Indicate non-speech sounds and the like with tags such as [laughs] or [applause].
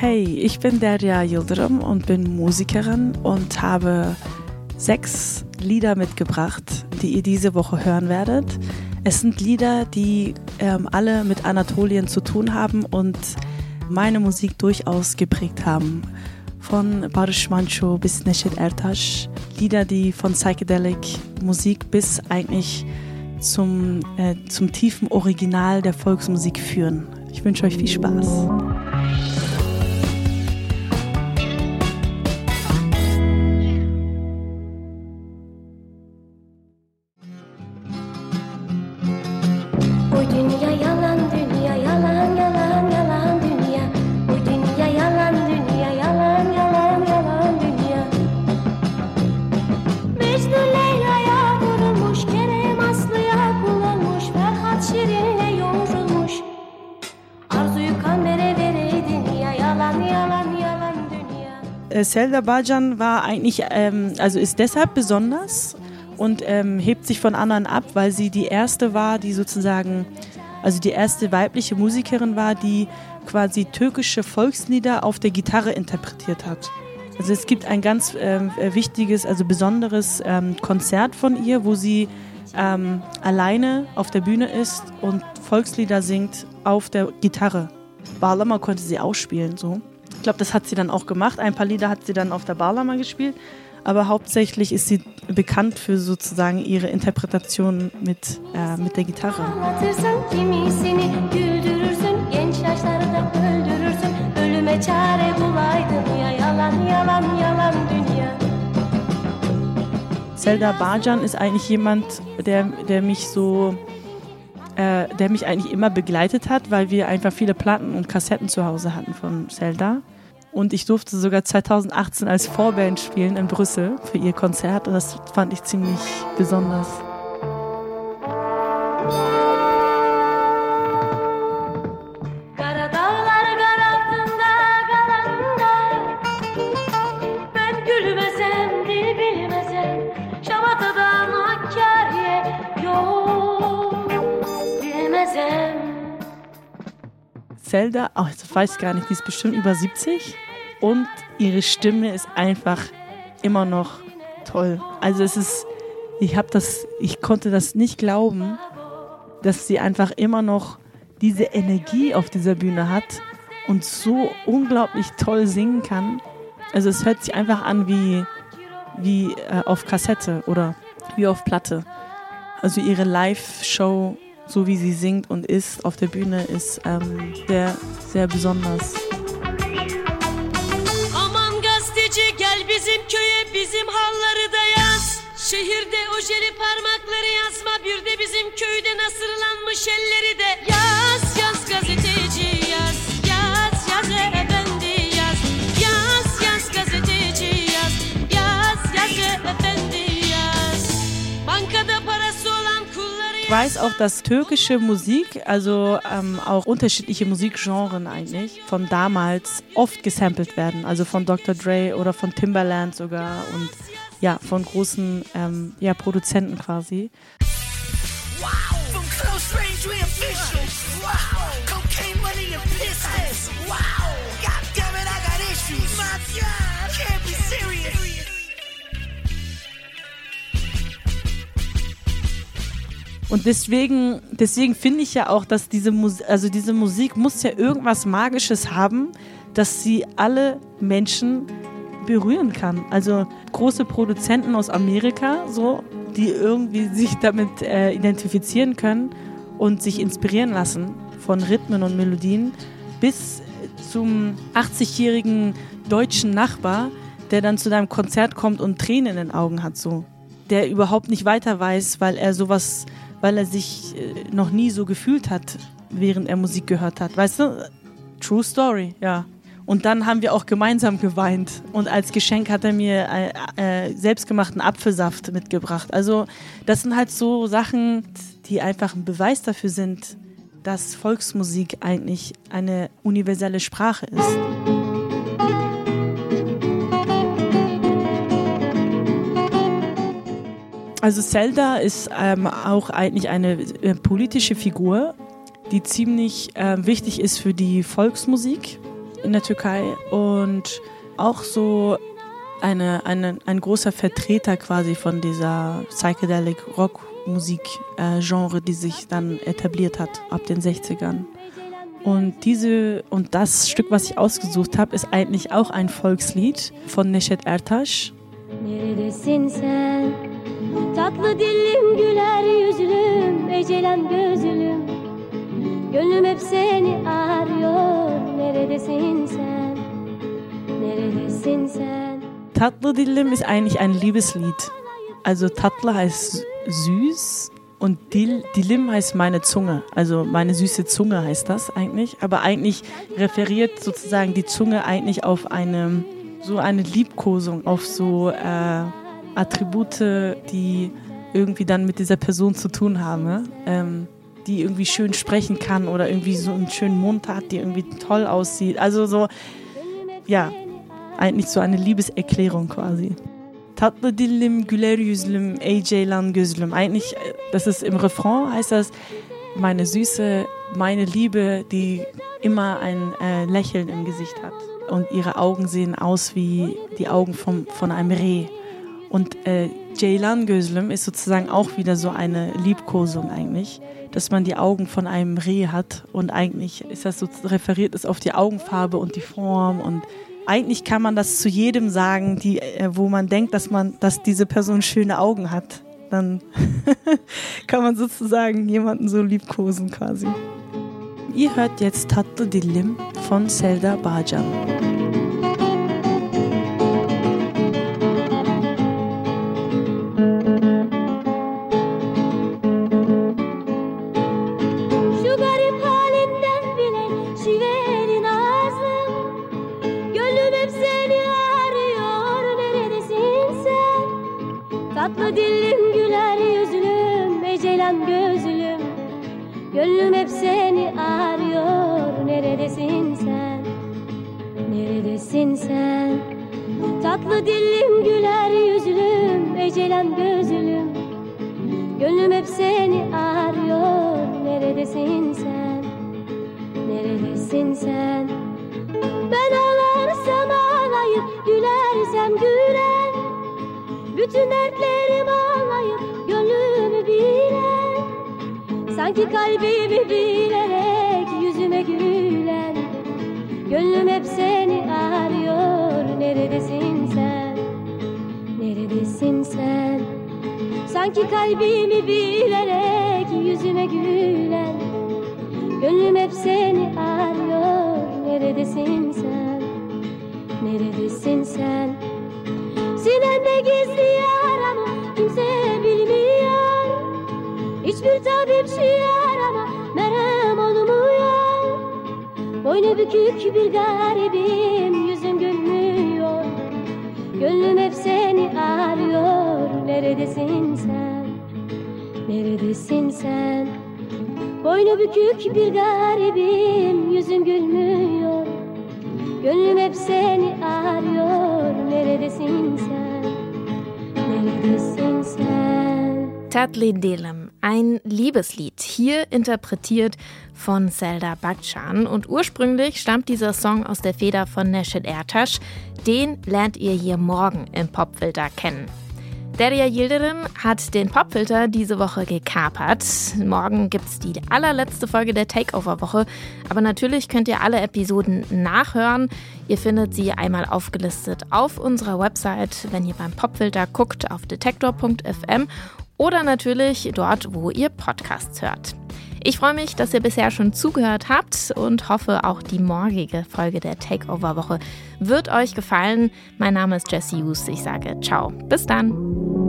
Hey, ich bin Derya Yildirim und bin Musikerin und habe sechs Lieder mitgebracht, die ihr diese Woche hören werdet. Es sind Lieder, die ähm, alle mit Anatolien zu tun haben und meine Musik durchaus geprägt haben. Von Barış Manço bis Neşet Ertaş. Lieder, die von Psychedelic Musik bis eigentlich zum, äh, zum tiefen Original der Volksmusik führen. Ich wünsche euch viel Spaß. Äh, Selda Bajan war eigentlich, ähm, also ist deshalb besonders und ähm, hebt sich von anderen ab, weil sie die erste war, die sozusagen, also die erste weibliche Musikerin war, die quasi türkische Volkslieder auf der Gitarre interpretiert hat. Also es gibt ein ganz ähm, äh, wichtiges, also besonderes ähm, Konzert von ihr, wo sie ähm, alleine auf der Bühne ist und Volkslieder singt auf der Gitarre. Barlama konnte sie auch spielen, so. Ich glaube, das hat sie dann auch gemacht. Ein paar Lieder hat sie dann auf der Barlama gespielt. Aber hauptsächlich ist sie bekannt für sozusagen ihre Interpretation mit, äh, mit der Gitarre. Zelda Bajan ist eigentlich jemand, der, der mich so äh, der mich eigentlich immer begleitet hat, weil wir einfach viele Platten und Kassetten zu Hause hatten von Zelda. Und ich durfte sogar 2018 als Vorband spielen in Brüssel für ihr Konzert und das fand ich ziemlich besonders. Zelda, oh, ich weiß gar nicht, die ist bestimmt über 70 und ihre Stimme ist einfach immer noch toll. Also es ist, ich habe das, ich konnte das nicht glauben, dass sie einfach immer noch diese Energie auf dieser Bühne hat und so unglaublich toll singen kann. Also es hört sich einfach an wie, wie äh, auf Kassette oder wie auf Platte. Also ihre Live-Show so wie sie singt und ist auf der Bühne, ist ähm, sehr, sehr besonders. Aman gazeteci gel bizim köye bizim halları da yaz. Şehirde ojeli parmakları yazma bir de bizim köyde nasırlanmış elleri de yaz weiß auch, dass türkische Musik, also ähm, auch unterschiedliche Musikgenres eigentlich, von damals oft gesampelt werden. Also von Dr. Dre oder von Timbaland sogar und ja, von großen ähm, ja, Produzenten quasi. Wow, from close range we official. Wow, cocaine money and pistols. Wow, Und deswegen, deswegen finde ich ja auch, dass diese Musik, also diese Musik muss ja irgendwas Magisches haben, dass sie alle Menschen berühren kann. Also große Produzenten aus Amerika, so, die irgendwie sich damit äh, identifizieren können und sich inspirieren lassen von Rhythmen und Melodien, bis zum 80-jährigen deutschen Nachbar, der dann zu deinem Konzert kommt und Tränen in den Augen hat, so. Der überhaupt nicht weiter weiß, weil er sowas weil er sich äh, noch nie so gefühlt hat, während er Musik gehört hat. Weißt du? True Story, ja. Und dann haben wir auch gemeinsam geweint. Und als Geschenk hat er mir äh, äh, selbstgemachten Apfelsaft mitgebracht. Also das sind halt so Sachen, die einfach ein Beweis dafür sind, dass Volksmusik eigentlich eine universelle Sprache ist. Also Zelda ist ähm, auch eigentlich eine äh, politische Figur, die ziemlich äh, wichtig ist für die Volksmusik in der Türkei und auch so eine, eine, ein großer Vertreter quasi von dieser Psychedelic Rock Musik äh, Genre, die sich dann etabliert hat ab den 60ern. Und diese und das Stück, was ich ausgesucht habe, ist eigentlich auch ein Volkslied von Neşet Ertaş. Neredesin sen? Tatlı dilim güler yüzlüm, ecelen gözlüm. Gönlüm hep seni arıyor. Neredesin sen? Neredesin sen? Tatlı dilim ist eigentlich ein Liebeslied. Also Tatlı heißt süß und Dil, Dilim heißt meine Zunge. Also meine süße Zunge heißt das eigentlich. Aber eigentlich referiert sozusagen die Zunge eigentlich auf eine, so eine Liebkosung, auf so äh, Attribute, die irgendwie dann mit dieser Person zu tun haben. Ne? Ähm, die irgendwie schön sprechen kann oder irgendwie so einen schönen Mund hat, die irgendwie toll aussieht. Also so, ja, eigentlich so eine Liebeserklärung quasi. Tatlı dillim, güler yüzlüm. Eigentlich, das ist im Refrain, heißt das, meine Süße, meine Liebe, die immer ein äh, Lächeln im Gesicht hat. Und ihre Augen sehen aus wie die Augen vom, von einem Reh. Und äh, Ceylan Gözlüm ist sozusagen auch wieder so eine Liebkosung eigentlich, dass man die Augen von einem Reh hat und eigentlich ist das so referiert ist auf die Augenfarbe und die Form und eigentlich kann man das zu jedem sagen, die, äh, wo man denkt, dass man, dass diese Person schöne Augen hat. Dann [laughs] kann man sozusagen jemanden so liebkosen quasi. Ihr hört jetzt Tatlı Dillim von Selda Karan gözlüm Gönlüm hep seni arıyor. Neredesin sen? Neredesin sen? Tatlı dilim güler yüzlüm Ecelen gözlüm. Gönlüm hep seni arıyor. Neredesin sen? Neredesin sen? Ben ağlarsam ağlayıp Gülersem gülen Bütün dertlerim ağlayıp Sanki kalbimi bilerek yüzüme gülen Gönlüm hep seni arıyor Neredesin sen? Neredesin sen? Sanki kalbimi bilerek yüzüme gülen Gönlüm hep seni arıyor Neredesin sen? Neredesin sen? Sinemde gizli yaramı kimse bilmiyor Hiçbir tabi Bajan. bükük bir garibim yüzüm gülmüyor Gönlüm hep seni arıyor Neredesin sen? Neredesin sen? Boynu bükük bir garibim yüzüm gülmüyor Gönlüm hep seni arıyor Neredesin sen? Neredesin sen? Tatli Dilem, ein Liebeslied, hier interpretiert von Zelda Bakcan. Und ursprünglich stammt dieser Song aus der Feder von Neshet Ertaş. Den lernt ihr hier morgen im Popfilter kennen. Derya Yildirim hat den Popfilter diese Woche gekapert. Morgen gibt es die allerletzte Folge der Takeover-Woche. Aber natürlich könnt ihr alle Episoden nachhören. Ihr findet sie einmal aufgelistet auf unserer Website, wenn ihr beim Popfilter guckt, auf detektor.fm oder natürlich dort, wo ihr Podcasts hört. Ich freue mich, dass ihr bisher schon zugehört habt und hoffe, auch die morgige Folge der Takeover-Woche wird euch gefallen. Mein Name ist Jesse Hughes. Ich sage ciao. Bis dann.